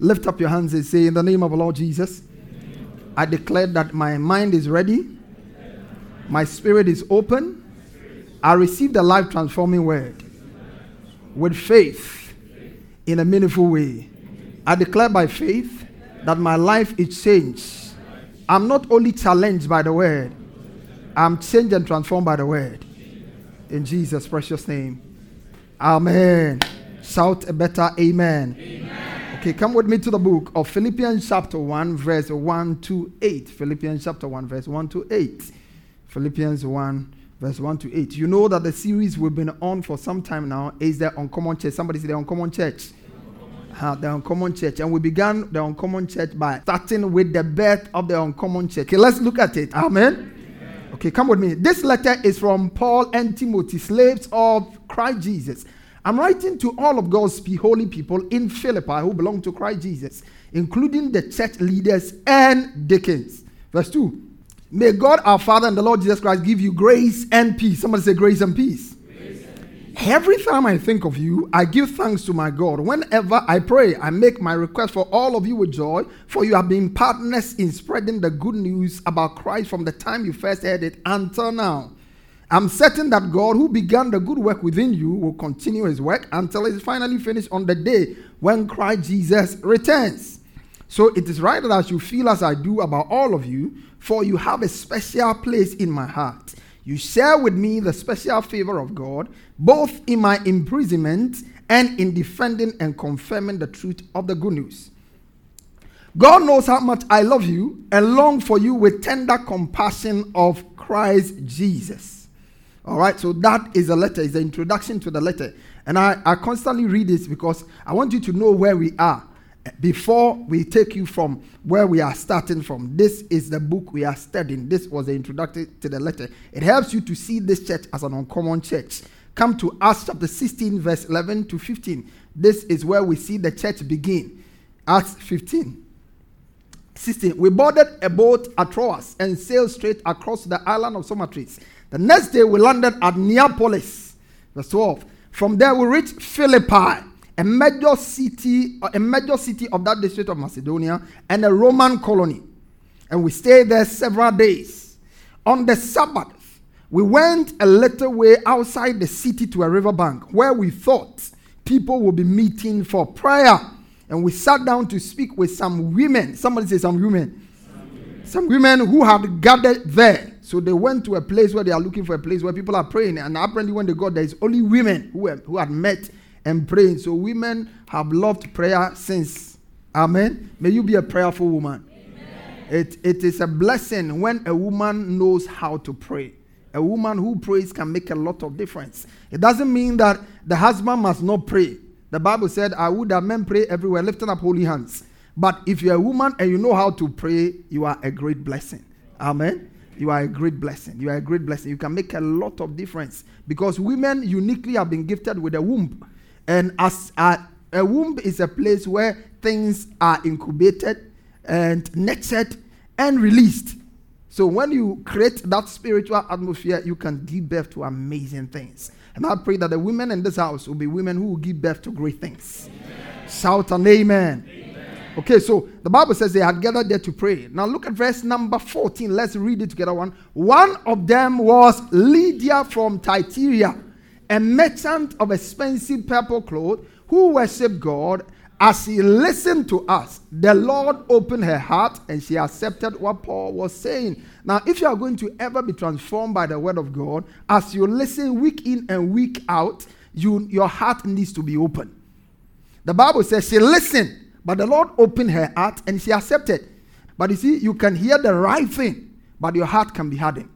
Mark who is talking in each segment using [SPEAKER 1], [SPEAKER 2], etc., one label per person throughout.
[SPEAKER 1] Lift up your hands and say, In the name of the Lord Jesus, I declare that my mind is ready, my spirit is open. I receive the life transforming word with faith in a meaningful way. I declare by faith that my life is changed. I'm not only challenged by the word, I'm changed and transformed by the word. In Jesus' precious name. Amen. Shout a better amen. amen. Okay, come with me to the book of Philippians chapter 1, verse 1 to 8. Philippians chapter 1, verse 1 to 8. Philippians 1, verse 1 to 8. You know that the series we've been on for some time now is the Uncommon Church. Somebody say the Uncommon Church. Uh, the Uncommon Church. And we began the Uncommon Church by starting with the birth of the Uncommon Church. Okay, let's look at it. Amen. Okay, come with me. This letter is from Paul and Timothy, slaves of Christ Jesus I'm writing to all of God's holy people in Philippi who belong to Christ Jesus, including the church leaders and deacons. Verse 2 May God our Father and the Lord Jesus Christ give you grace and peace. Somebody say grace and peace. Grace and peace. Every time I think of you, I give thanks to my God. Whenever I pray, I make my request for all of you with joy, for you have been partners in spreading the good news about Christ from the time you first heard it until now. I'm certain that God, who began the good work within you, will continue his work until it is finally finished on the day when Christ Jesus returns. So it is right that you feel as I do about all of you, for you have a special place in my heart. You share with me the special favor of God, both in my imprisonment and in defending and confirming the truth of the good news. God knows how much I love you and long for you with tender compassion of Christ Jesus. All right, so that is a letter, is the introduction to the letter. And I, I constantly read this because I want you to know where we are before we take you from where we are starting from. This is the book we are studying. This was the introduction to the letter. It helps you to see this church as an uncommon church. Come to Acts chapter 16, verse 11 to 15. This is where we see the church begin. Acts 15. 16. We boarded a boat at Troas and sailed straight across the island of Samothrace the next day we landed at Neapolis, verse 12. From there we reached Philippi, a major city, a major city of that district of Macedonia, and a Roman colony. And we stayed there several days. On the Sabbath, we went a little way outside the city to a riverbank where we thought people would be meeting for prayer. And we sat down to speak with some women. Somebody say some women. Some women, some women who had gathered there. So they went to a place where they are looking for a place where people are praying. And apparently, when they got there, it's only women who, were, who had met and praying. So women have loved prayer since. Amen. May you be a prayerful woman. It, it is a blessing when a woman knows how to pray. A woman who prays can make a lot of difference. It doesn't mean that the husband must not pray. The Bible said, I would have men pray everywhere, lifting up holy hands. But if you're a woman and you know how to pray, you are a great blessing. Amen. You are a great blessing. You are a great blessing. You can make a lot of difference because women uniquely have been gifted with a womb. And as a, a womb is a place where things are incubated and nurtured and released. So when you create that spiritual atmosphere, you can give birth to amazing things. And I pray that the women in this house will be women who will give birth to great things. Amen. Shout an amen. amen. Okay, so the Bible says they had gathered there to pray. Now look at verse number 14. Let's read it together. One. One of them was Lydia from Thyatira, a merchant of expensive purple cloth who worshipped God as she listened to us, the Lord opened her heart and she accepted what Paul was saying. Now, if you are going to ever be transformed by the word of God, as you listen week in and week out, you, your heart needs to be open. The Bible says she listened, but the Lord opened her heart and she accepted. But you see, you can hear the right thing, but your heart can be hardened.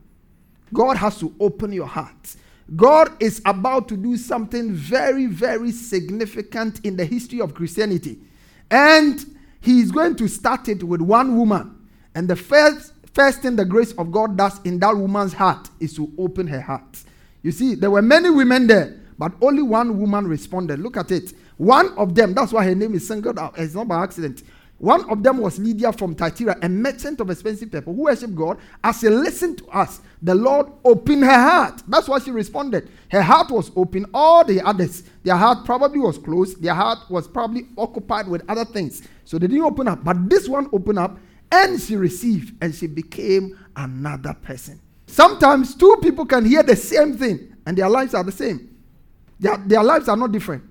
[SPEAKER 1] God has to open your heart. God is about to do something very, very significant in the history of Christianity. And He is going to start it with one woman. And the first, first thing the grace of God does in that woman's heart is to open her heart. You see, there were many women there, but only one woman responded. Look at it. One of them, that's why her name is singled out. It's not by accident. One of them was Lydia from Thyatira, a merchant of expensive people who worship God. As she listened to us, the Lord opened her heart. That's why she responded. Her heart was open. All the others, their heart probably was closed. Their heart was probably occupied with other things. So they didn't open up. But this one opened up and she received and she became another person. Sometimes two people can hear the same thing and their lives are the same. Their, their lives are not different.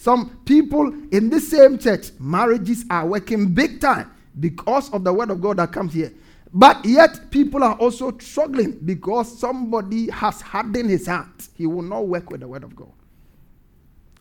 [SPEAKER 1] Some people in the same church, marriages are working big time because of the word of God that comes here. But yet, people are also struggling because somebody has hardened his heart. He will not work with the word of God.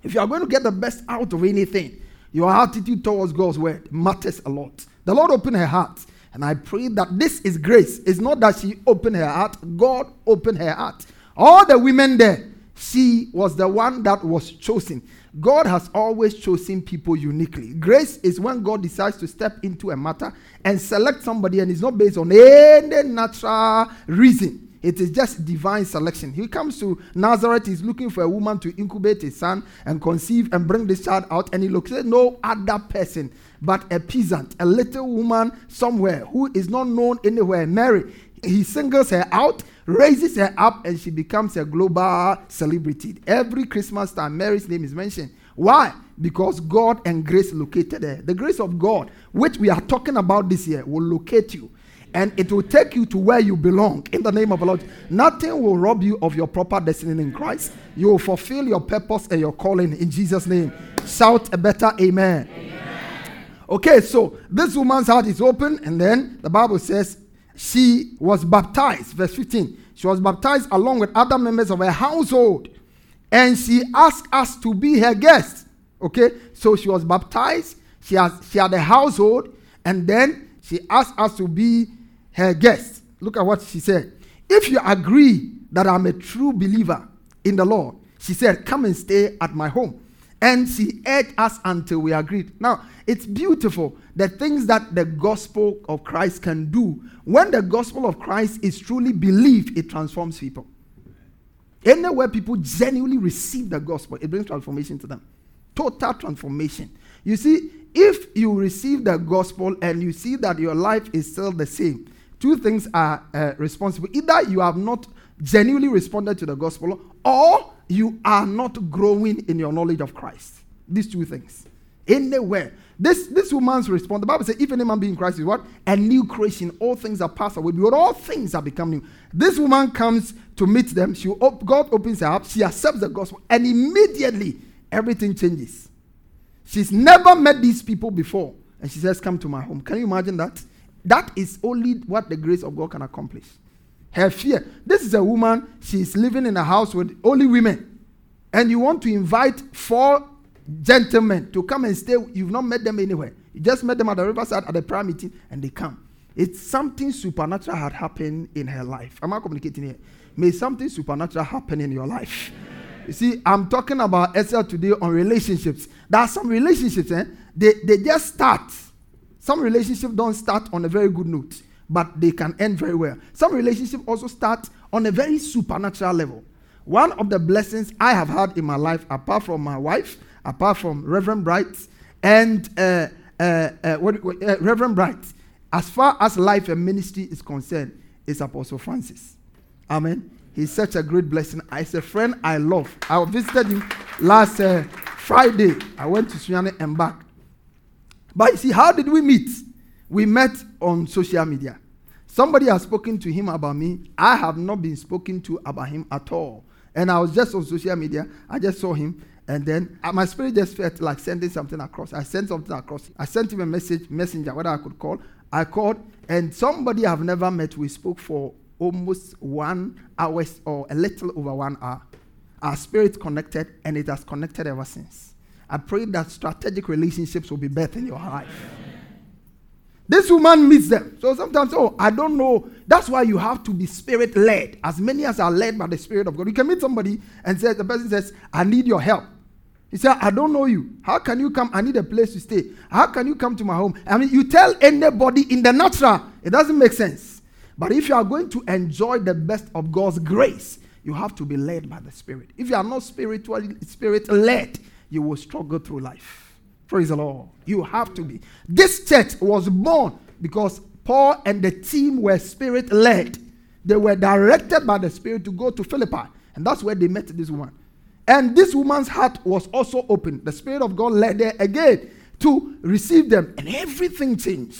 [SPEAKER 1] If you are going to get the best out of anything, your attitude towards God's word matters a lot. The Lord opened her heart. And I pray that this is grace. It's not that she opened her heart, God opened her heart. All the women there, she was the one that was chosen. God has always chosen people uniquely. Grace is when God decides to step into a matter and select somebody, and it's not based on any natural reason. It is just divine selection. He comes to Nazareth, he's looking for a woman to incubate his son and conceive and bring this child out, and he looks at no other person but a peasant, a little woman somewhere who is not known anywhere. Mary, he singles her out raises her up and she becomes a global celebrity. Every Christmas time, Mary's name is mentioned. Why? Because God and grace located her. The grace of God, which we are talking about this year, will locate you and it will take you to where you belong in the name of the Lord. Nothing will rob you of your proper destiny in Christ. You will fulfill your purpose and your calling in Jesus' name. Shout a better amen. amen. Okay, so this woman's heart is open, and then the Bible says she was baptized. Verse 15. She was baptized along with other members of her household. And she asked us to be her guest. Okay? So she was baptized. She, has, she had a household. And then she asked us to be her guest. Look at what she said. If you agree that I'm a true believer in the Lord, she said, come and stay at my home. And she urged us until we agreed. Now, it's beautiful the things that the gospel of Christ can do. When the gospel of Christ is truly believed, it transforms people. Anywhere people genuinely receive the gospel, it brings transformation to them. Total transformation. You see, if you receive the gospel and you see that your life is still the same, two things are uh, responsible. Either you have not genuinely responded to the gospel, or you are not growing in your knowledge of Christ. These two things. Anywhere. This, this woman's response, the Bible says, if any man be in Christ is what? A new creation. All things are passed away. But all things are become new. This woman comes to meet them. She, God opens her up. She accepts the gospel. And immediately, everything changes. She's never met these people before. And she says, come to my home. Can you imagine that? That is only what the grace of God can accomplish. Her fear. This is a woman, she's living in a house with only women. And you want to invite four gentlemen to come and stay. You've not met them anywhere. You just met them at the riverside at the prayer meeting and they come. It's something supernatural had happened in her life. Am I communicating here? May something supernatural happen in your life. You see, I'm talking about Esther today on relationships. There are some relationships, eh? They, they just start. Some relationships don't start on a very good note but they can end very well. Some relationships also start on a very supernatural level. One of the blessings I have had in my life, apart from my wife, apart from Reverend Bright, and uh, uh, uh, what, uh, Reverend Bright, as far as life and ministry is concerned, is Apostle Francis. Amen. He's such a great blessing. He's a friend I love. I visited him last uh, Friday. I went to Sunyani and back. But you see, how did we meet? We met on social media. Somebody has spoken to him about me. I have not been spoken to about him at all. And I was just on social media. I just saw him. And then uh, my spirit just felt like sending something across. I sent something across. I sent him a message, messenger, whether I could call. I called, and somebody I've never met, we spoke for almost one hour or a little over one hour. Our spirit connected, and it has connected ever since. I pray that strategic relationships will be better in your life. This woman meets them. So sometimes, oh, I don't know. That's why you have to be spirit led. As many as are led by the Spirit of God. You can meet somebody and say, the person says, I need your help. He said, I don't know you. How can you come? I need a place to stay. How can you come to my home? I mean, you tell anybody in the natural, it doesn't make sense. But if you are going to enjoy the best of God's grace, you have to be led by the Spirit. If you are not spiritually spirit led, you will struggle through life. Praise the Lord. You have to be. This church was born because Paul and the team were spirit led. They were directed by the Spirit to go to Philippi. And that's where they met this woman. And this woman's heart was also open. The Spirit of God led her again to receive them, and everything changed.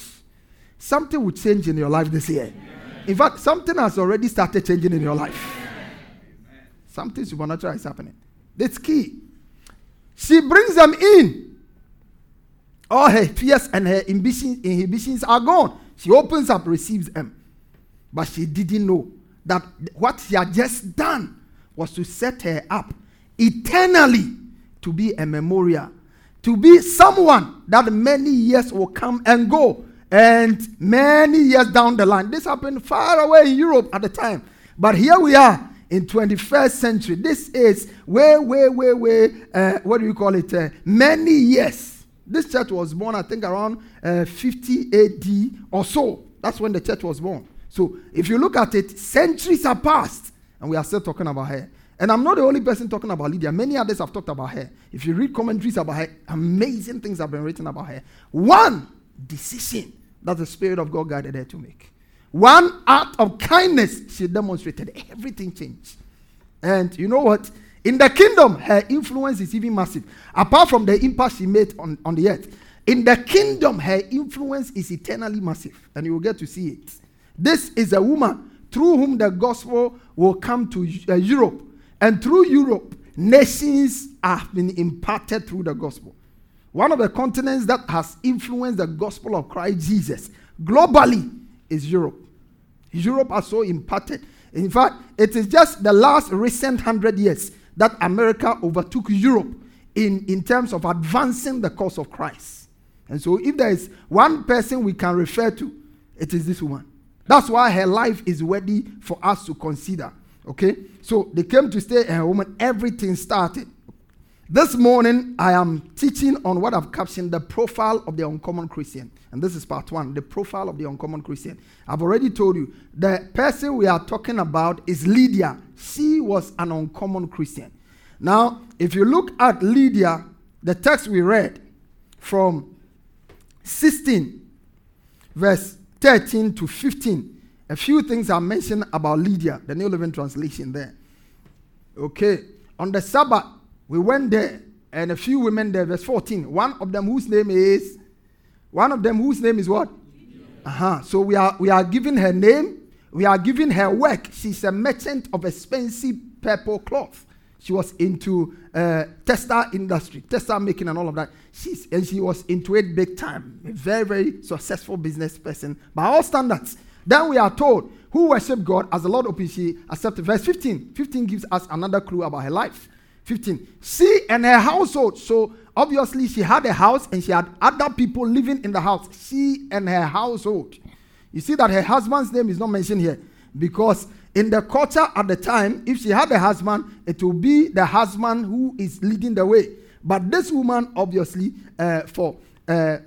[SPEAKER 1] Something will change in your life this year. In fact, something has already started changing in your life. Something supernatural is happening. That's key. She brings them in. All her fears and her inhibitions are gone. She opens up, receives them. But she didn't know that what she had just done was to set her up eternally to be a memorial, to be someone that many years will come and go, and many years down the line. This happened far away in Europe at the time, but here we are in 21st century. This is way, way, way, way. Uh, what do you call it? Uh, many years. This church was born, I think, around uh, 50 AD or so. That's when the church was born. So if you look at it, centuries have passed, and we are still talking about her. And I'm not the only person talking about Lydia. Many others have talked about her. If you read commentaries about her, amazing things have been written about her. One decision that the Spirit of God guided her to make. One act of kindness she demonstrated. Everything changed. And you know what? In the kingdom, her influence is even massive. Apart from the impact she made on, on the earth, in the kingdom, her influence is eternally massive. And you will get to see it. This is a woman through whom the gospel will come to uh, Europe and through Europe, nations have been imparted through the gospel. One of the continents that has influenced the gospel of Christ Jesus globally is Europe. Europe has so imparted. In fact, it is just the last recent hundred years that America overtook Europe in, in terms of advancing the cause of Christ. And so, if there is one person we can refer to, it is this woman. That's why her life is worthy for us to consider. Okay? So they came to stay at home and everything started. This morning, I am teaching on what I've captioned the profile of the uncommon Christian. And this is part one the profile of the uncommon Christian. I've already told you the person we are talking about is Lydia. She was an uncommon Christian. Now, if you look at Lydia, the text we read from 16, verse 13 to 15, a few things are mentioned about Lydia, the New Living Translation there. Okay. On the Sabbath, we went there, and a few women there, verse 14. One of them whose name is, one of them whose name is what? Uh-huh. So we are we are giving her name, we are giving her work. She's a merchant of expensive purple cloth. She was into uh, textile industry, textile making, and all of that. She's and she was into it big time. A very very successful business person by all standards. Then we are told who worship God as the Lord opened, she accepted. Verse 15. 15 gives us another clue about her life. 15. She and her household. So obviously she had a house and she had other people living in the house. She and her household. You see that her husband's name is not mentioned here because in the culture at the time, if she had a husband, it will be the husband who is leading the way. But this woman, obviously, uh, for uh,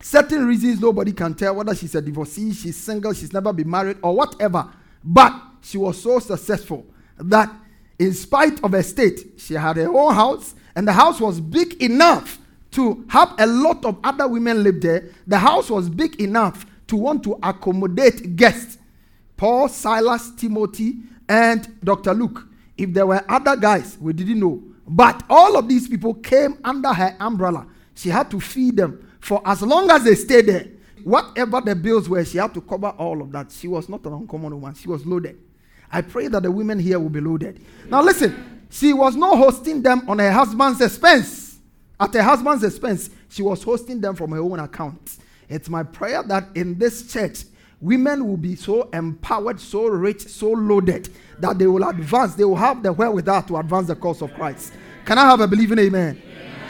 [SPEAKER 1] certain reasons nobody can tell whether she's a divorcee, she's single, she's never been married, or whatever. But she was so successful that, in spite of her state, she had her own house, and the house was big enough to have a lot of other women live there. The house was big enough to want to accommodate guests Paul, Silas, Timothy, and Dr. Luke. If there were other guys, we didn't know. But all of these people came under her umbrella. She had to feed them for as long as they stayed there, whatever the bills were, she had to cover all of that. She was not an uncommon woman, she was loaded. I pray that the women here will be loaded. Now, listen, She was not hosting them on her husband's expense. At her husband's expense, she was hosting them from her own account. It's my prayer that in this church, women will be so empowered, so rich, so loaded that they will advance. They will have the wherewithal to advance the cause of Christ. Can I have a believing amen?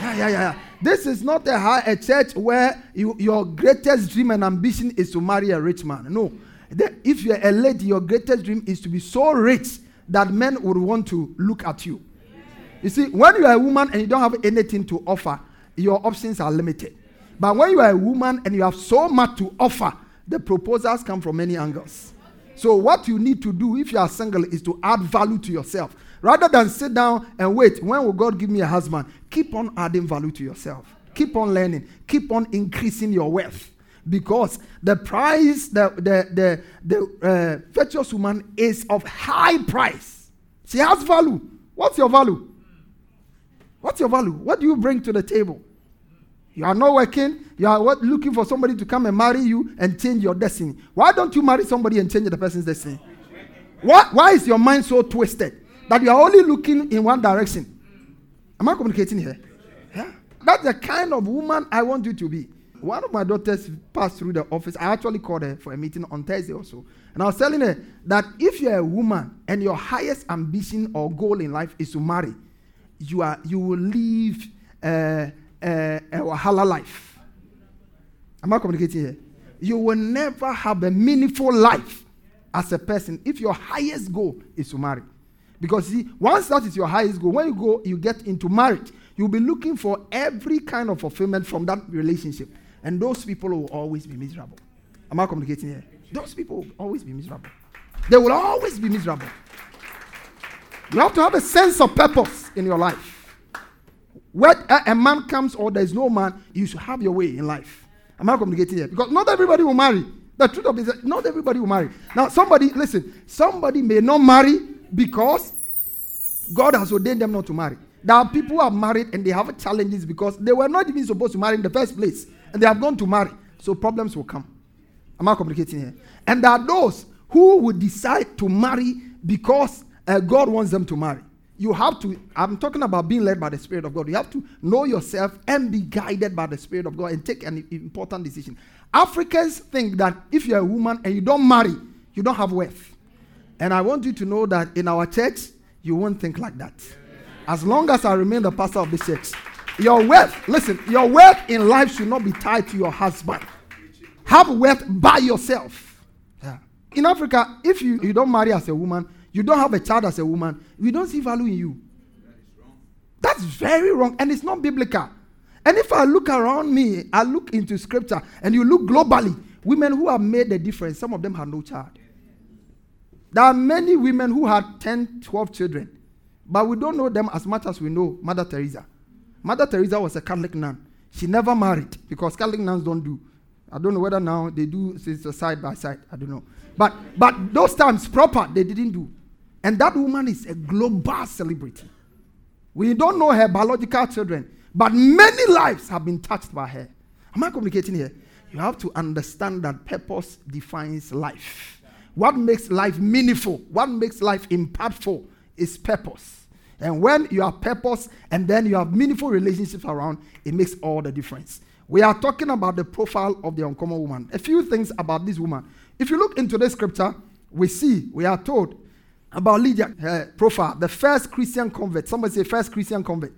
[SPEAKER 1] Yeah, yeah, yeah. yeah. This is not a, high, a church where you, your greatest dream and ambition is to marry a rich man. No. The, if you're a lady, your greatest dream is to be so rich that men would want to look at you. You see, when you are a woman and you don't have anything to offer, your options are limited. But when you are a woman and you have so much to offer, the proposals come from many angles. So, what you need to do if you are single is to add value to yourself. Rather than sit down and wait, when will God give me a husband? Keep on adding value to yourself. Keep on learning. Keep on increasing your wealth. Because the price, the, the, the, the uh, virtuous woman is of high price. She has value. What's your value? What's your value? What do you bring to the table? You are not working. You are what, looking for somebody to come and marry you and change your destiny. Why don't you marry somebody and change the person's destiny? Why, why is your mind so twisted that you are only looking in one direction? Am I communicating here? Yeah. That's the kind of woman I want you to be. One of my daughters passed through the office. I actually called her for a meeting on Thursday also. And I was telling her that if you're a woman and your highest ambition or goal in life is to marry, you, are, you will leave. uh, a wahala life. Am I communicating here? You will never have a meaningful life as a person if your highest goal is to marry. Because see, once that is your highest goal, when you go, you get into marriage, you'll be looking for every kind of fulfillment from that relationship. And those people will always be miserable. Am I communicating here? Those people will always be miserable. They will always be miserable. You have to have a sense of purpose in your life. Where a man comes or there is no man, you should have your way in life. Am I communicating here? Because not everybody will marry. The truth of it is not everybody will marry. Now, somebody, listen, somebody may not marry because God has ordained them not to marry. There are people who are married and they have challenges because they were not even supposed to marry in the first place. And they have gone to marry. So problems will come. Am I communicating here? And there are those who would decide to marry because uh, God wants them to marry you have to, I'm talking about being led by the Spirit of God. You have to know yourself and be guided by the Spirit of God and take an important decision. Africans think that if you're a woman and you don't marry, you don't have worth. And I want you to know that in our church, you won't think like that. As long as I remain the pastor of this church, your worth, listen, your worth in life should not be tied to your husband. Have worth by yourself. Yeah. In Africa, if you, you don't marry as a woman, you don't have a child as a woman, we don't see value in you. That's very wrong, and it's not biblical. And if I look around me, I look into scripture, and you look globally, women who have made the difference, some of them had no child. There are many women who had 10, 12 children, but we don't know them as much as we know Mother Teresa. Mother Teresa was a Catholic nun. She never married because Catholic nuns don't do. I don't know whether now they do side by side. I don't know. But but those times proper, they didn't do. And that woman is a global celebrity. We don't know her biological children, but many lives have been touched by her. Am I communicating here? You have to understand that purpose defines life. What makes life meaningful, what makes life impactful is purpose. And when you have purpose and then you have meaningful relationships around, it makes all the difference. We are talking about the profile of the uncommon woman. A few things about this woman. If you look into the scripture, we see, we are told about Lydia, her profile, the first Christian convert. Somebody say first Christian convert.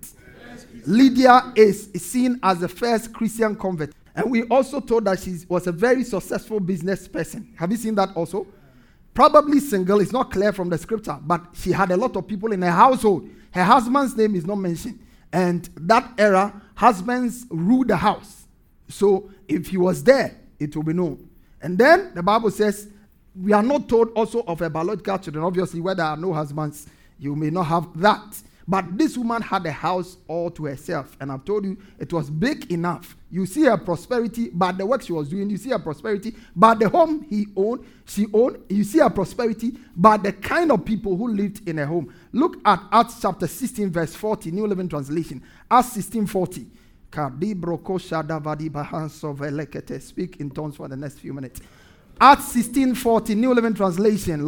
[SPEAKER 1] Lydia is seen as the first Christian convert. And we also told that she was a very successful business person. Have you seen that also? Probably single, it's not clear from the scripture, but she had a lot of people in her household. Her husband's name is not mentioned. And that era, husbands ruled the house. So if he was there, it will be known. And then the Bible says we are not told also of a biological children. Obviously, where there are no husbands, you may not have that. But this woman had a house all to herself. And I've told you it was big enough. You see her prosperity, but the work she was doing, you see her prosperity, but the home he owned, she owned, you see her prosperity, but the kind of people who lived in her home. Look at Acts chapter 16, verse 40, New Living Translation. Acts 16, 40. Speak in tongues for the next few minutes. Acts 16:40, New Living Translation.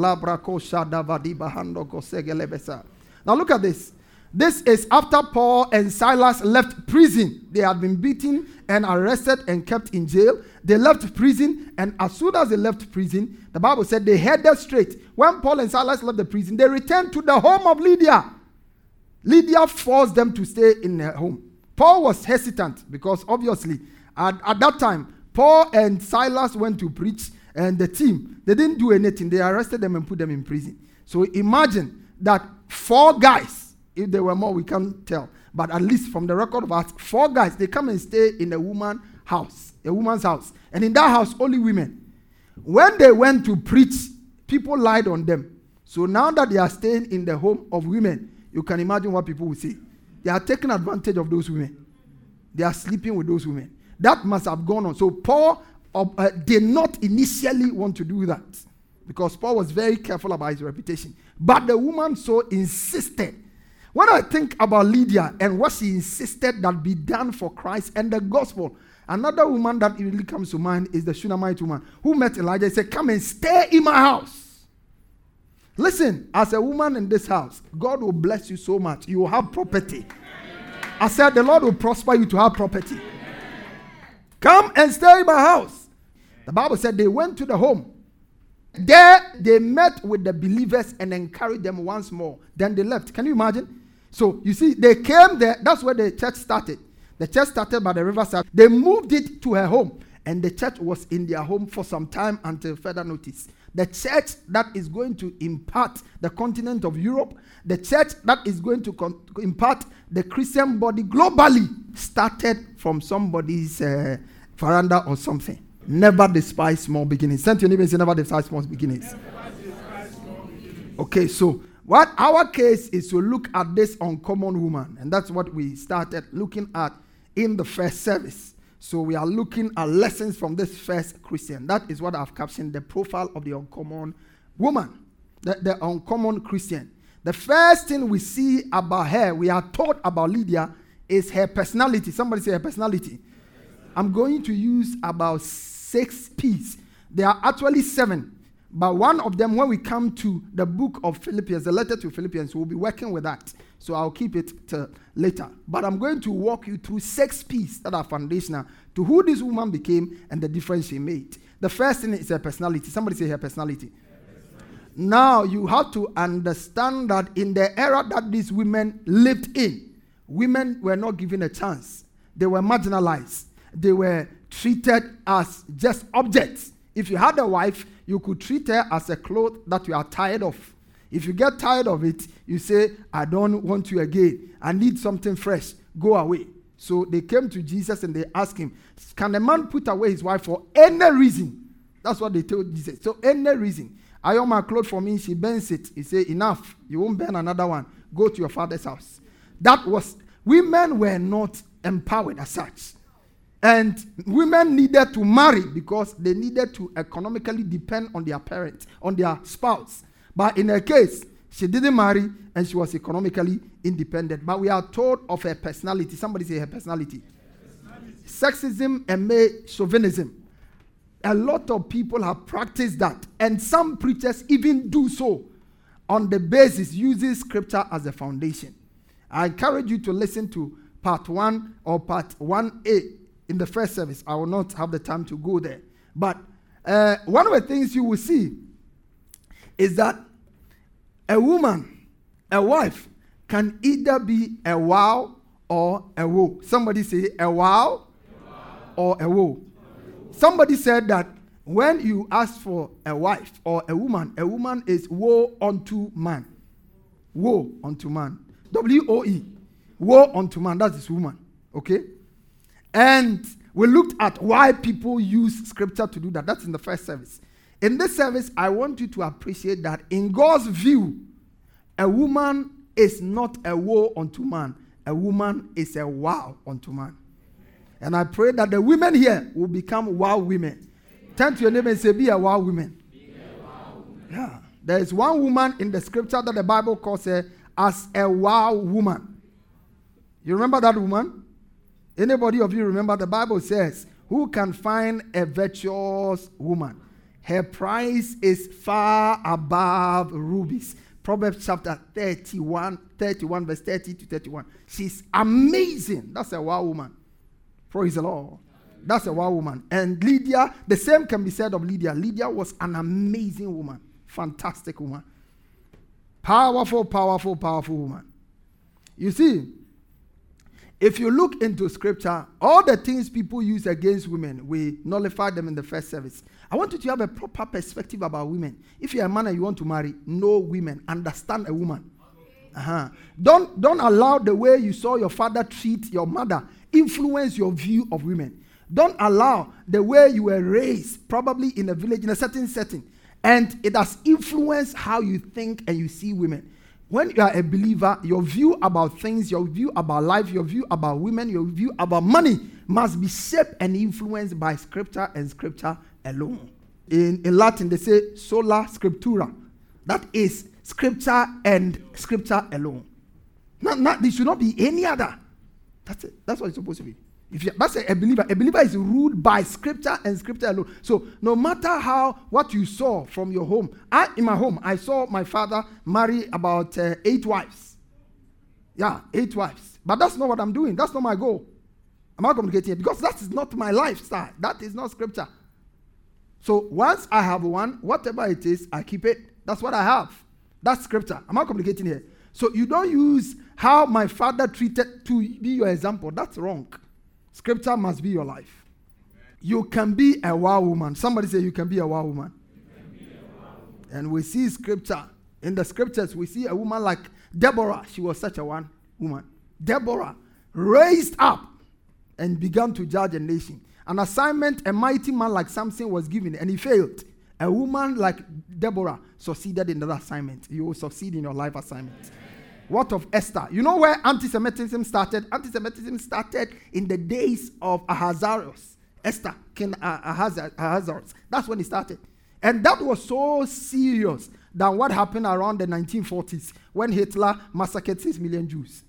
[SPEAKER 1] Now look at this. This is after Paul and Silas left prison. They had been beaten and arrested and kept in jail. They left prison, and as soon as they left prison, the Bible said they headed straight. When Paul and Silas left the prison, they returned to the home of Lydia. Lydia forced them to stay in her home. Paul was hesitant because obviously at, at that time, Paul and Silas went to preach, and the team, they didn't do anything. They arrested them and put them in prison. So imagine that four guys, if there were more, we can't tell, but at least from the record of us, four guys, they come and stay in a woman house, a woman's house. And in that house, only women. When they went to preach, people lied on them. So now that they are staying in the home of women, you can imagine what people will say. They are taking advantage of those women. They are sleeping with those women. That must have gone on. So Paul uh, did not initially want to do that because Paul was very careful about his reputation. But the woman so insisted. When I think about Lydia and what she insisted that be done for Christ and the gospel, another woman that really comes to mind is the Shunammite woman who met Elijah and said, Come and stay in my house. Listen, as a woman in this house, God will bless you so much. You will have property. I said, The Lord will prosper you to have property. Come and stay in my house. The Bible said they went to the home. There they met with the believers and encouraged them once more. Then they left. Can you imagine? So you see, they came there. That's where the church started. The church started by the riverside. They moved it to her home, and the church was in their home for some time until further notice the church that is going to impart the continent of Europe, the church that is going to con- impart the Christian body globally, started from somebody's uh, veranda or something. Never despise small beginnings. Send your neighbor say, never despise small beginnings. Okay, so what our case is to look at this uncommon woman, and that's what we started looking at in the first service. So we are looking at lessons from this first Christian. That is what I've captioned the profile of the uncommon woman, the, the uncommon Christian. The first thing we see about her, we are taught about Lydia, is her personality. Somebody say her personality. I'm going to use about six P's. There are actually seven. But one of them, when we come to the book of Philippians, the letter to Philippians, we'll be working with that. So I'll keep it to later. But I'm going to walk you through six P's that are foundational to who this woman became and the difference she made. The first thing is her personality. Somebody say her personality. Now you have to understand that in the era that these women lived in, women were not given a chance. They were marginalized. They were treated as just objects. If you had a wife, you could treat her as a cloth that you are tired of. If you get tired of it, you say, I don't want you again. I need something fresh. Go away. So they came to Jesus and they asked him, Can a man put away his wife for any reason? That's what they told Jesus. So, any reason. I own my cloth for me, she burns it. He said, Enough. You won't burn another one. Go to your father's house. That was, women were not empowered as such. And women needed to marry because they needed to economically depend on their parents, on their spouse. But in her case, she didn't marry and she was economically independent. But we are told of her personality. Somebody say her personality. personality. Sexism and male chauvinism. A lot of people have practiced that. And some preachers even do so on the basis using scripture as a foundation. I encourage you to listen to part one or part 1A in the first service. I will not have the time to go there. But uh, one of the things you will see is that a woman, a wife, can either be a wow or a woe. Somebody say a wow, a wow. or a woe. Somebody said that when you ask for a wife or a woman, a woman is woe unto man. Woe unto man. W O E. Woe unto man. That is woman. Okay? And we looked at why people use scripture to do that. That's in the first service. In this service, I want you to appreciate that in God's view, a woman is not a woe unto man, a woman is a wow unto man. And I pray that the women here will become wow women. Turn to your neighbor and say, Be a wow woman. A wow woman. Yeah. There is one woman in the scripture that the Bible calls her as a wow woman. You remember that woman? Anybody of you remember the Bible says, Who can find a virtuous woman? Her price is far above rubies. Proverbs chapter 31, 31, verse 30 to 31. She's amazing. That's a wow woman. Praise the Lord. That's a wow woman. And Lydia, the same can be said of Lydia. Lydia was an amazing woman. Fantastic woman. Powerful, powerful, powerful woman. You see, if you look into scripture, all the things people use against women, we nullify them in the first service. I want you to have a proper perspective about women. If you're a man and you want to marry, know women, understand a woman. Uh-huh. Don't, don't allow the way you saw your father treat your mother influence your view of women. Don't allow the way you were raised, probably in a village, in a certain setting, and it has influenced how you think and you see women. When you are a believer, your view about things, your view about life, your view about women, your view about money must be shaped and influenced by scripture and scripture alone. In, in Latin, they say sola scriptura. That is scripture and scripture alone. Not, not, there should not be any other. That's it. That's what it's supposed to be. If you, that's a, a, believer. A believer is ruled by scripture and scripture alone. So no matter how what you saw from your home, I in my home I saw my father marry about uh, eight wives. Yeah, eight wives. But that's not what I'm doing. That's not my goal. I'm not communicating it because that is not my lifestyle. That is not scripture. So once I have one, whatever it is, I keep it. That's what I have. That's scripture. I'm not communicating here. So you don't use how my father treated to be your example. That's wrong. Scripture must be your life. You can be a wow woman. Somebody say you can be a wow woman. And we see scripture. In the scriptures, we see a woman like Deborah. She was such a one woman. Deborah raised up and began to judge a nation. An assignment a mighty man like Samson was given and he failed. A woman like Deborah succeeded in that assignment. You will succeed in your life assignment. What of Esther? You know where anti Semitism started? Anti Semitism started in the days of Ahasuerus. Esther, King Ahasuerus. That's when it started. And that was so serious than what happened around the 1940s when Hitler massacred 6 million Jews.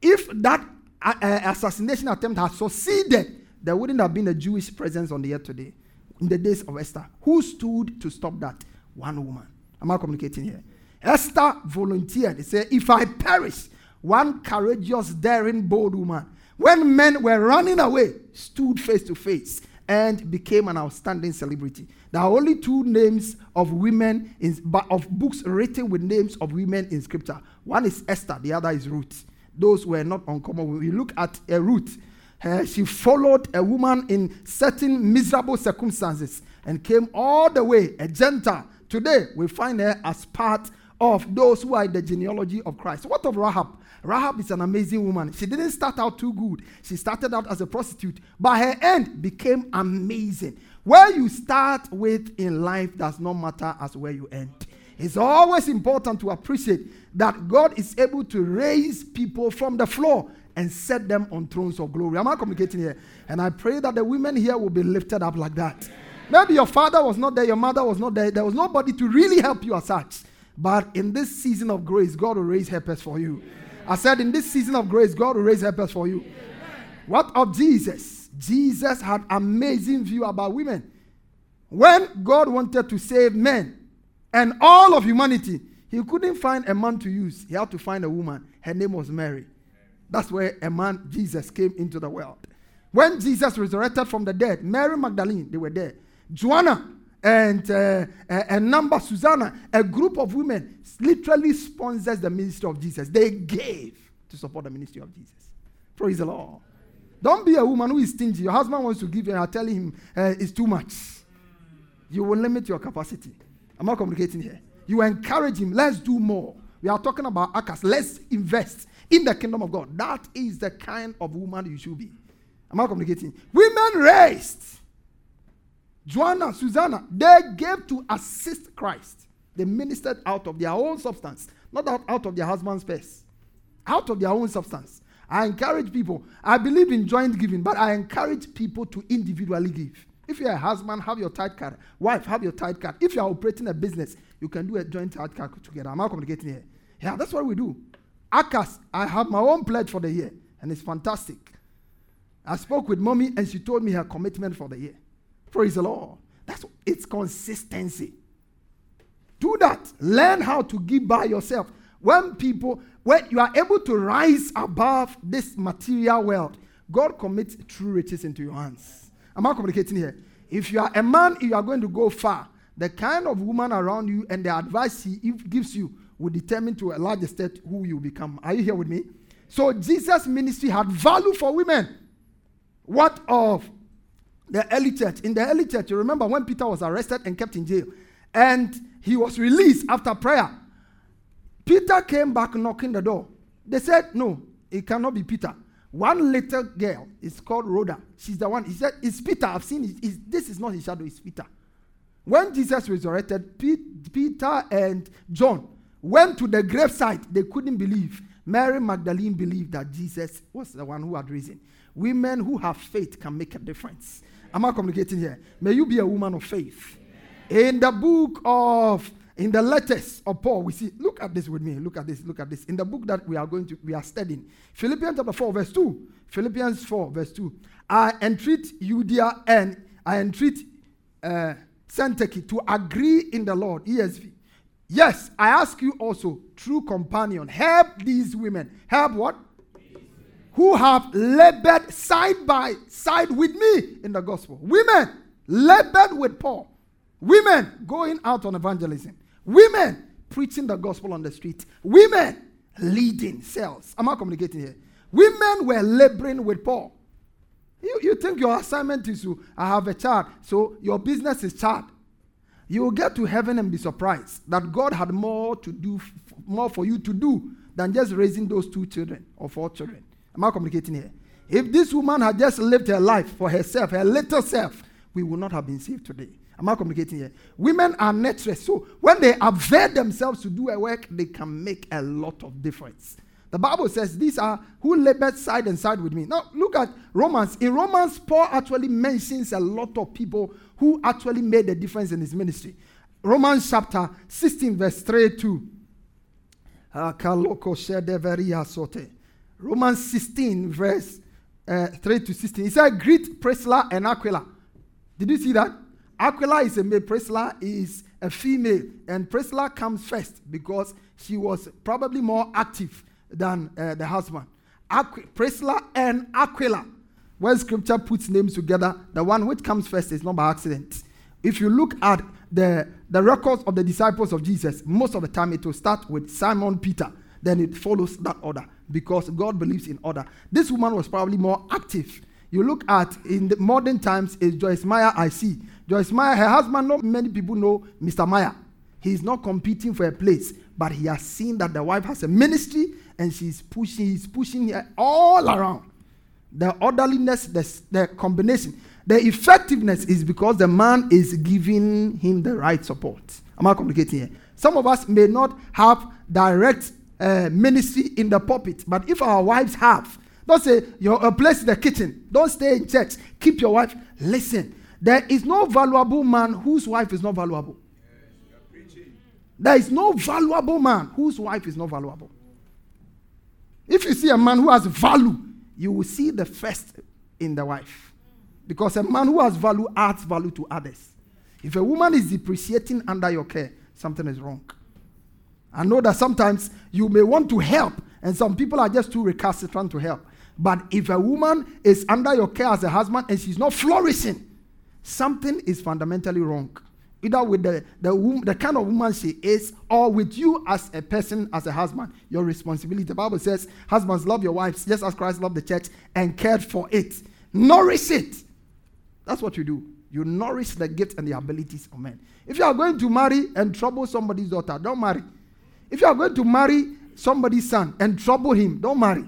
[SPEAKER 1] If that uh, uh, assassination attempt had succeeded, there wouldn't have been a Jewish presence on the earth today. In the days of Esther, who stood to stop that? One woman. Am I communicating here? Esther volunteered. He said, If I perish, one courageous, daring, bold woman, when men were running away, stood face to face and became an outstanding celebrity. There are only two names of women in, of books written with names of women in scripture. One is Esther, the other is Ruth. Those were not uncommon. When we look at uh, Ruth, uh, she followed a woman in certain miserable circumstances and came all the way, a Gentile. Today, we find her as part of those who are in the genealogy of Christ. What of Rahab? Rahab is an amazing woman. She didn't start out too good. She started out as a prostitute, but her end became amazing. Where you start with in life does not matter as where you end. It's always important to appreciate that God is able to raise people from the floor and set them on thrones of glory. Am I communicating here? And I pray that the women here will be lifted up like that. Maybe your father was not there, your mother was not there, there was nobody to really help you as such. But in this season of grace, God will raise helpers for you. I said, in this season of grace, God will raise helpers for you. What of Jesus? Jesus had amazing view about women. When God wanted to save men and all of humanity, he couldn't find a man to use. He had to find a woman. Her name was Mary. That's where a man, Jesus, came into the world. When Jesus resurrected from the dead, Mary Magdalene, they were there. Joanna, and uh, a, number, Susanna, a group of women literally sponsors the ministry of Jesus. They gave to support the ministry of Jesus. Praise the Lord. Don't be a woman who is stingy. Your husband wants to give you, and are telling him uh, it's too much. You will limit your capacity. I'm not communicating here. You encourage him. Let's do more. We are talking about Akas. Let's invest in the kingdom of God. That is the kind of woman you should be. I'm not communicating. Women raised Joanna, Susanna, they gave to assist Christ. They ministered out of their own substance, not out, out of their husband's purse, out of their own substance. I encourage people. I believe in joint giving, but I encourage people to individually give. If you're a husband, have your tithe card. Wife, have your tithe card. If you're operating a business, you can do a joint tithe card together. I'm not communicating here. Yeah, that's what we do. Akas, I have my own pledge for the year, and it's fantastic. I spoke with mommy, and she told me her commitment for the year. Praise the Lord. That's it's consistency. Do that. Learn how to give by yourself. When people, when you are able to rise above this material world, God commits true riches into your hands. Am I communicating here? If you are a man, you are going to go far. The kind of woman around you and the advice he gives you will determine to a large extent who you become. Are you here with me? So Jesus' ministry had value for women. What of the early church? In the early church, you remember when Peter was arrested and kept in jail, and he was released after prayer. Peter came back knocking the door. They said, No, it cannot be Peter. One little girl is called Rhoda. She's the one. He said, It's Peter. I've seen it. It's, this is not his shadow, it's Peter. When Jesus resurrected, Peter and John went to the gravesite. They couldn't believe. Mary Magdalene believed that Jesus was the one who had risen. Women who have faith can make a difference. Am I communicating here? May you be a woman of faith. In the book of, in the letters of Paul, we see, look at this with me, look at this, look at this. In the book that we are going to, we are studying, Philippians chapter 4, verse 2. Philippians 4, verse 2. I entreat Euodia, and I entreat uh, Syntyche to agree in the Lord, ESV. Yes, I ask you also, true companion, help these women. Help what? Who have labored side by side with me in the gospel. Women labored with Paul. Women going out on evangelism. Women preaching the gospel on the street. Women leading cells. Am I communicating here? Women were laboring with Paul. You, you think your assignment is to I have a child, so your business is child. You will get to heaven and be surprised that God had more to do, more for you to do than just raising those two children or four children. Am I communicating here? If this woman had just lived her life for herself, her little self, we would not have been saved today. Am I communicating here? Women are nurturers. So when they avail themselves to do a work, they can make a lot of difference. The Bible says these are who labored side and side with me. Now look at Romans. In Romans, Paul actually mentions a lot of people who actually made a difference in his ministry. Romans chapter 16, verse 3 2. Romans 16, verse uh, 3 to 16. He said, Greet Priscilla and Aquila. Did you see that? Aquila is a male, Priscilla is a female, and Priscilla comes first because she was probably more active than uh, the husband. Aqu- Priscilla and Aquila. When scripture puts names together, the one which comes first is not by accident. If you look at the, the records of the disciples of Jesus, most of the time it will start with Simon Peter, then it follows that order because God believes in order. This woman was probably more active. You look at in the modern times is Joyce Meyer I see. Joyce Meyer, her husband, not many people know Mr. Meyer. He's not competing for a place, but he has seen that the wife has a ministry and she's pushing, he's pushing her all around. The orderliness, the, the combination, the effectiveness is because the man is giving him the right support. Am I complicating here? Some of us may not have direct uh, ministry in the pulpit. But if our wives have, don't say you're a place in the kitchen. Don't stay in church. Keep your wife. Listen, there is no valuable man whose wife is not valuable. There is no valuable man whose wife is not valuable. If you see a man who has value, you will see the first in the wife. Because a man who has value adds value to others. If a woman is depreciating under your care, something is wrong. I know that sometimes you may want to help, and some people are just too recalcitrant to help. But if a woman is under your care as a husband and she's not flourishing, something is fundamentally wrong. Either with the, the, the kind of woman she is, or with you as a person, as a husband, your responsibility. The Bible says, Husbands, love your wives just as Christ loved the church and cared for it. Nourish it. That's what you do. You nourish the gifts and the abilities of men. If you are going to marry and trouble somebody's daughter, don't marry. If you are going to marry somebody's son and trouble him, don't marry.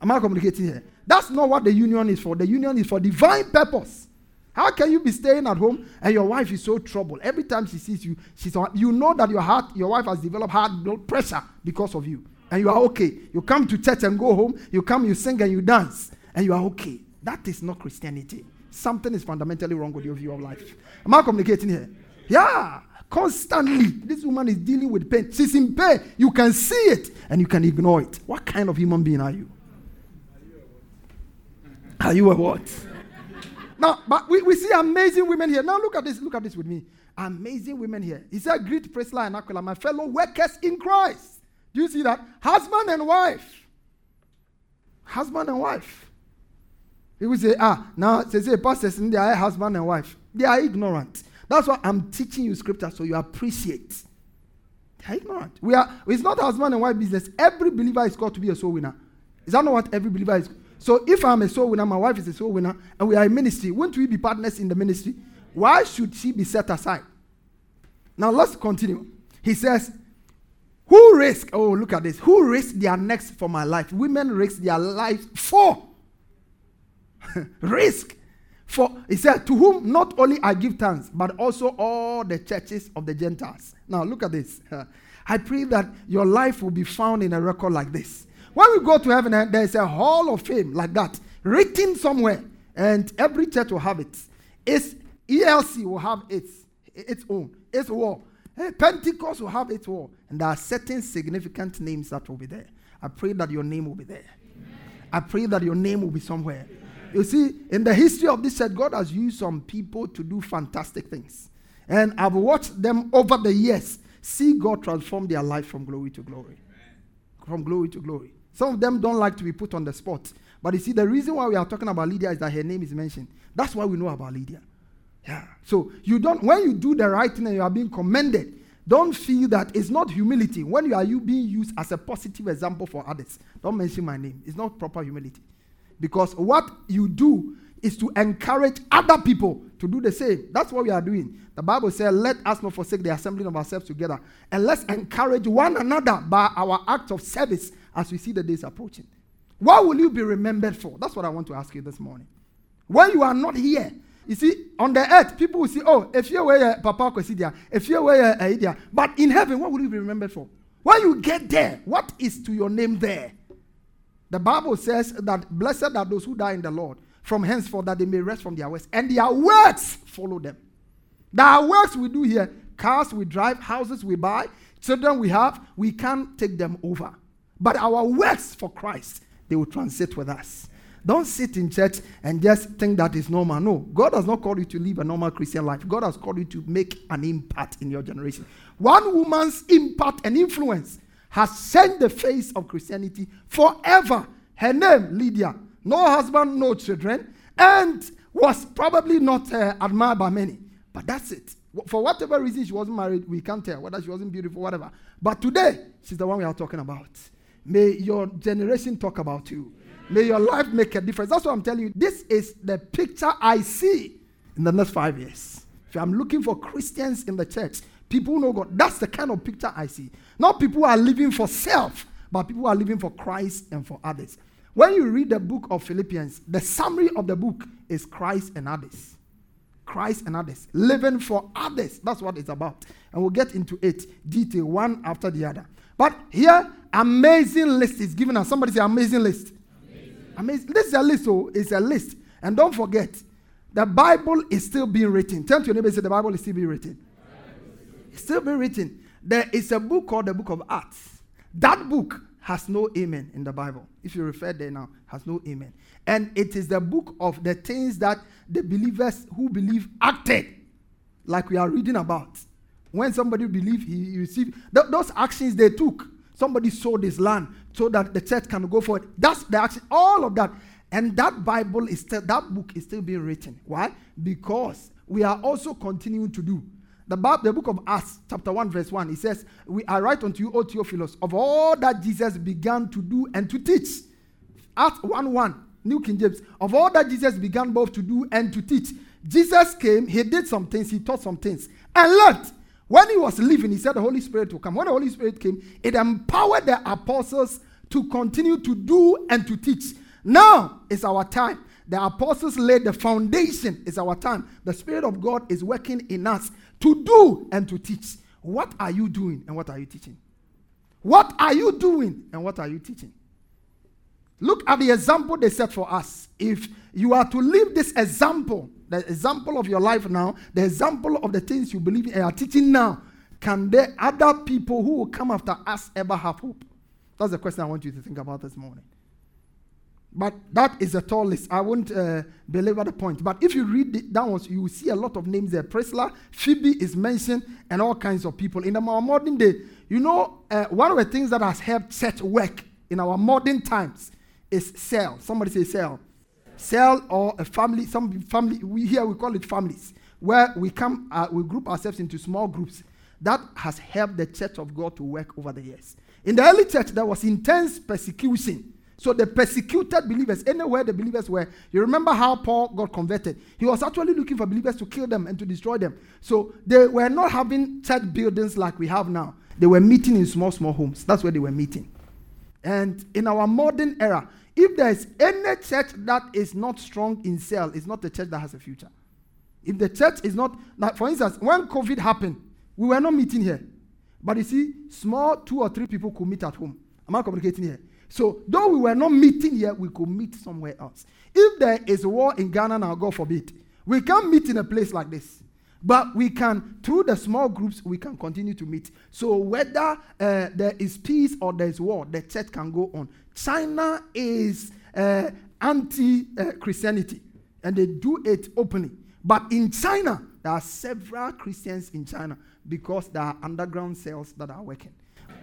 [SPEAKER 1] Am I communicating here? That's not what the union is for. The union is for divine purpose. How can you be staying at home and your wife is so troubled? Every time she sees you, she's you know that your heart, your wife has developed heart pressure because of you. And you are okay. You come to church and go home, you come, you sing and you dance, and you are okay. That is not Christianity. Something is fundamentally wrong with your view of life. Am I communicating here? Yeah. Constantly, this woman is dealing with pain. She's in pain. You can see it and you can ignore it. What kind of human being are you? Are you a what? now, but we, we see amazing women here. Now look at this. Look at this with me. amazing women here. He said, Greet Priscilla and Aquila, my fellow workers in Christ. Do you see that? Husband and wife. Husband and wife. He will say, ah, now, say, say, pastors, they are husband and wife. They are ignorant. That's why I'm teaching you scripture so you appreciate. They are ignorant. We are, it's not husband and wife business. Every believer is called to be a soul winner. Is that not what every believer is? So if I'm a soul winner, my wife is a soul winner, and we are in ministry, won't we be partners in the ministry? Why should she be set aside? Now let's continue. He says, Who risk, oh, look at this, who risk their necks for my life? Women risk their lives for. risk. For, he said, To whom not only I give thanks, but also all the churches of the Gentiles. Now look at this. I pray that your life will be found in a record like this. When we go to heaven, eh, there's a hall of fame like that, written somewhere, and every church will have it. It's ELC will have its, its own, its wall. Eh, Pentecost will have its wall. And there are certain significant names that will be there. I pray that your name will be there. Amen. I pray that your name will be somewhere. You see, in the history of this church, God has used some people to do fantastic things. And I've watched them over the years see God transform their life from glory to glory. From glory to glory. Some of them don't like to be put on the spot. But you see, the reason why we are talking about Lydia is that her name is mentioned. That's why we know about Lydia. Yeah. So you don't when you do the right thing and you are being commended, don't feel that it's not humility. When you are you being used as a positive example for others, don't mention my name. It's not proper humility. Because what you do is to encourage other people to do the same. That's what we are doing. The Bible says, Let us not forsake the assembling of ourselves together. And let's encourage one another by our act of service as we see the days approaching. What will you be remembered for? That's what I want to ask you this morning. When you are not here, you see, on the earth, people will say, oh, if you were uh, Papa Kwesidia, if you were uh, Idia. But in heaven, what will you be remembered for? When you get there, what is to your name there? The Bible says that blessed are those who die in the Lord from henceforth that they may rest from their works, and their works follow them. There are works we do here cars we drive, houses we buy, children we have, we can't take them over. But our works for Christ, they will transit with us. Don't sit in church and just think that is normal. No, God has not called you to live a normal Christian life. God has called you to make an impact in your generation. One woman's impact and influence has changed the face of Christianity forever. Her name, Lydia, no husband, no children, and was probably not uh, admired by many. But that's it. For whatever reason she wasn't married, we can't tell whether she wasn't beautiful, whatever. But today, she's the one we are talking about. May your generation talk about you. May your life make a difference. That's what I'm telling you. This is the picture I see in the next five years. If I'm looking for Christians in the church, people who know God, that's the kind of picture I see. Not people are living for self, but people are living for Christ and for others. When you read the book of Philippians, the summary of the book is Christ and others. Christ and others. Living for others. That's what it's about. And we'll get into it detail one after the other. But here, amazing list is given us. Somebody say amazing list. Amazing. This is a list, so it's a list. And don't forget, the Bible is still being written. Tell to your neighbor, say the Bible is still being written. It's still being written. There is a book called the Book of Acts. That book has no amen in the Bible. If you refer there now, has no amen. And it is the book of the things that the believers who believe acted, like we are reading about. When somebody believed, he received th- those actions they took. Somebody sold his land so that the church can go forward. That's the action, all of that. And that Bible is still, that book is still being written. Why? Because we are also continuing to do. The, Bible, the book of Acts, chapter 1, verse 1, it says, We are write unto you, O Theophilus, of all that Jesus began to do and to teach. Acts 1 1, New King James, of all that Jesus began both to do and to teach. Jesus came, he did some things, he taught some things, and left. When he was leaving, he said the Holy Spirit will come. When the Holy Spirit came, it empowered the apostles to continue to do and to teach. Now is our time. The apostles laid the foundation. It's our time. The Spirit of God is working in us to do and to teach. What are you doing and what are you teaching? What are you doing and what are you teaching? Look at the example they set for us. If you are to live this example, the example of your life now, the example of the things you believe in and are teaching now, can there other people who will come after us ever have hope? That's the question I want you to think about this morning. But that is a tall list. I won't uh, belabor the point. But if you read that one, you will see a lot of names there. Priscilla, Phoebe is mentioned, and all kinds of people. In our modern day, you know, uh, one of the things that has helped church work in our modern times is cell. Somebody say cell. Cell or a family. Some family. We here we call it families, where we come, uh, we group ourselves into small groups. That has helped the church of God to work over the years. In the early church, there was intense persecution so the persecuted believers, anywhere the believers were, you remember how Paul got converted. He was actually looking for believers to kill them and to destroy them. So they were not having church buildings like we have now. They were meeting in small, small homes. That's where they were meeting. And in our modern era, if there is any church that is not strong in cell, it's not a church that has a future. If the church is not, like for instance, when COVID happened, we were not meeting here. But you see, small two or three people could meet at home. Am I communicating here? So, though we were not meeting here, we could meet somewhere else. If there is war in Ghana now, God forbid, we can't meet in a place like this. But we can, through the small groups, we can continue to meet. So, whether uh, there is peace or there is war, the church can go on. China is uh, anti uh, Christianity, and they do it openly. But in China, there are several Christians in China because there are underground cells that are working.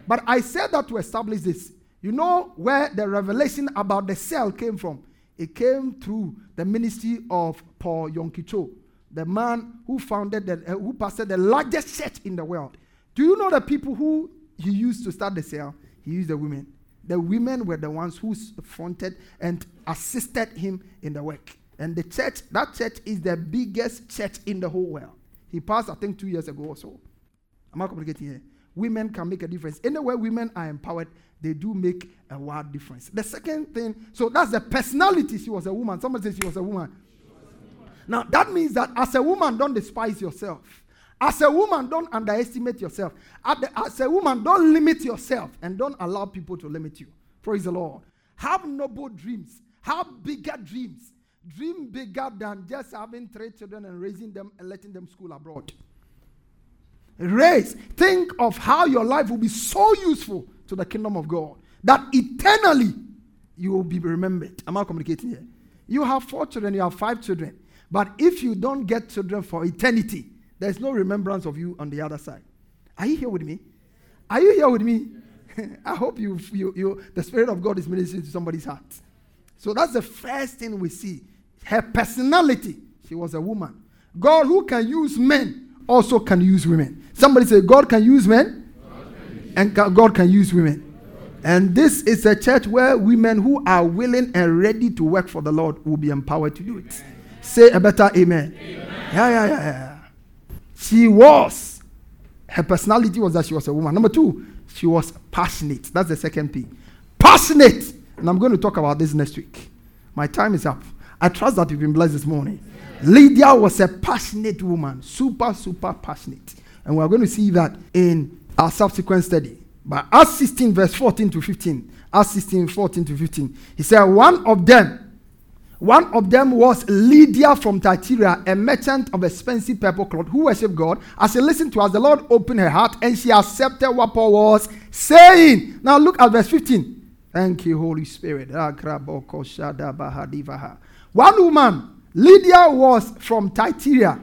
[SPEAKER 1] But I said that to establish this you know where the revelation about the cell came from? It came through the ministry of Paul Yonggi Cho, the man who founded, the, uh, who pastored the largest church in the world. Do you know the people who he used to start the cell? He used the women. The women were the ones who fronted and assisted him in the work. And the church, that church is the biggest church in the whole world. He passed, I think, two years ago or so. Am I communicating here? Women can make a difference. Anywhere women are empowered, they do make a wild difference. The second thing, so that's the personality. She was a woman. Somebody says she was a woman. Now, that means that as a woman, don't despise yourself. As a woman, don't underestimate yourself. As a woman, don't limit yourself and don't allow people to limit you. Praise the Lord. Have noble dreams. Have bigger dreams. Dream bigger than just having three children and raising them and letting them school abroad. Raise. Think of how your life will be so useful to the kingdom of God that eternally you will be remembered. I'm I communicating here? You have four children, you have five children. But if you don't get children for eternity, there's no remembrance of you on the other side. Are you here with me? Are you here with me? I hope you, you, you, the Spirit of God is ministering to somebody's heart. So that's the first thing we see. Her personality. She was a woman. God, who can use men, also can use women. Somebody say, God can use men, and God can use women. And this is a church where women who are willing and ready to work for the Lord will be empowered to do it. Say a better amen. amen. Yeah, yeah, yeah, yeah. She was, her personality was that she was a woman. Number two, she was passionate. That's the second P. Passionate. And I'm going to talk about this next week. My time is up. I trust that you've been blessed this morning. Lydia was a passionate woman, super, super passionate. And we're going to see that in our subsequent study. But Acts 16, verse 14 to 15. Acts 16, 14 to 15. He said, One of them, one of them was Lydia from Thyatira, a merchant of expensive purple cloth, who worshipped God. As she listened to us, the Lord opened her heart and she accepted what Paul was saying. Now look at verse 15. Thank you, Holy Spirit. One woman, Lydia was from Thyatira,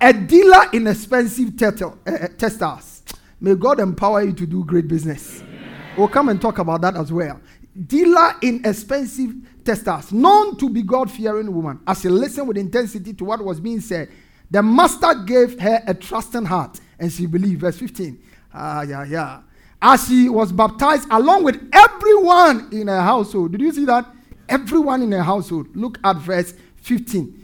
[SPEAKER 1] a dealer in expensive textiles. Uh, May God empower you to do great business. We'll come and talk about that as well. Dealer in expensive textiles, known to be God fearing woman. As she listened with intensity to what was being said, the master gave her a trusting heart and she believed. Verse 15. Ah, yeah, yeah. As she was baptized along with everyone in her household. Did you see that? Everyone in her household. Look at verse 15.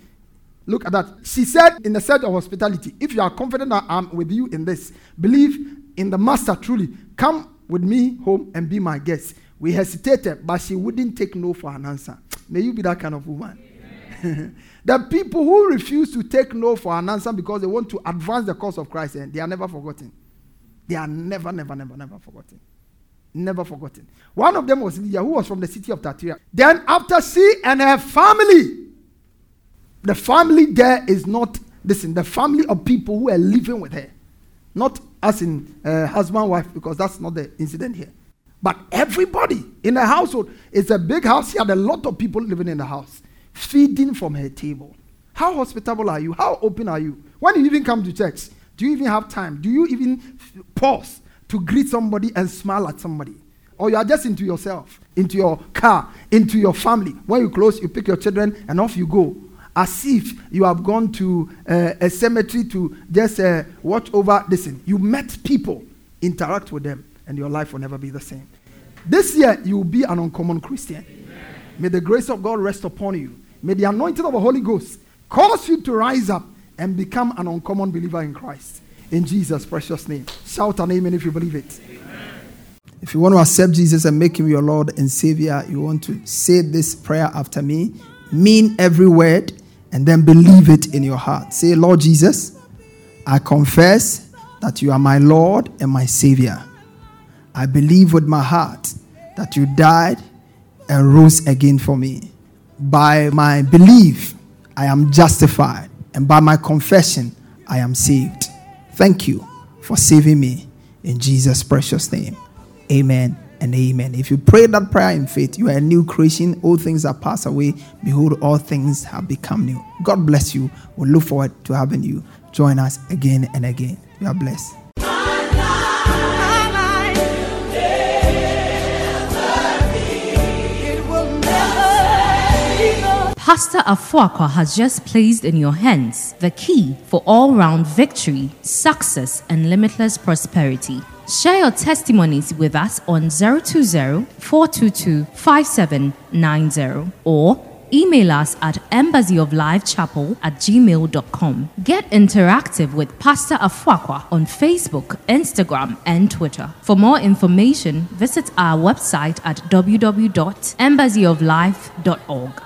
[SPEAKER 1] Look at that. She said, in the set of hospitality, if you are confident that I'm with you in this, believe in the master truly. Come with me home and be my guest. We hesitated, but she wouldn't take no for an answer. May you be that kind of woman. the people who refuse to take no for an answer because they want to advance the cause of Christ, and eh, they are never forgotten. They are never, never, never, never forgotten. Never forgotten. One of them was Lydia, who was from the city of Thyatira. Then, after she and her family, the family there is not, listen, the family of people who are living with her, not as in uh, husband wife because that's not the incident here But everybody in the household, it's a big house. He had a lot of people living in the house, feeding from her table. How hospitable are you? How open are you? When you even come to church, do you even have time? Do you even pause to greet somebody and smile at somebody? Or you are just into yourself, into your car, into your family. When you close, you pick your children and off you go. As if you have gone to uh, a cemetery to just uh, watch over. Listen, you met people, interact with them, and your life will never be the same. This year, you will be an uncommon Christian. Amen. May the grace of God rest upon you. May the anointing of the Holy Ghost cause you to rise up and become an uncommon believer in Christ. In Jesus' precious name. Shout an amen if you believe it. Amen. If you want to accept Jesus and make him your Lord and Savior, you want to say this prayer after me, mean every word, and then believe it in your heart. Say, Lord Jesus, I confess that you are my Lord and my Savior. I believe with my heart that you died and rose again for me. By my belief, I am justified, and by my confession, I am saved. Thank you for saving me in Jesus' precious name. Amen and amen. If you pray that prayer in faith, you are a new creation. All things are passed away. Behold, all things have become new. God bless you. We look forward to having you join us again and again. You are blessed.
[SPEAKER 2] Pastor Afoakwa has just placed in your hands the key for all round victory, success, and limitless prosperity. Share your testimonies with us on 020 422 5790 or email us at embassyoflifechapel at gmail.com. Get interactive with Pastor Afoakwa on Facebook, Instagram, and Twitter. For more information, visit our website at www.embassyoflife.org.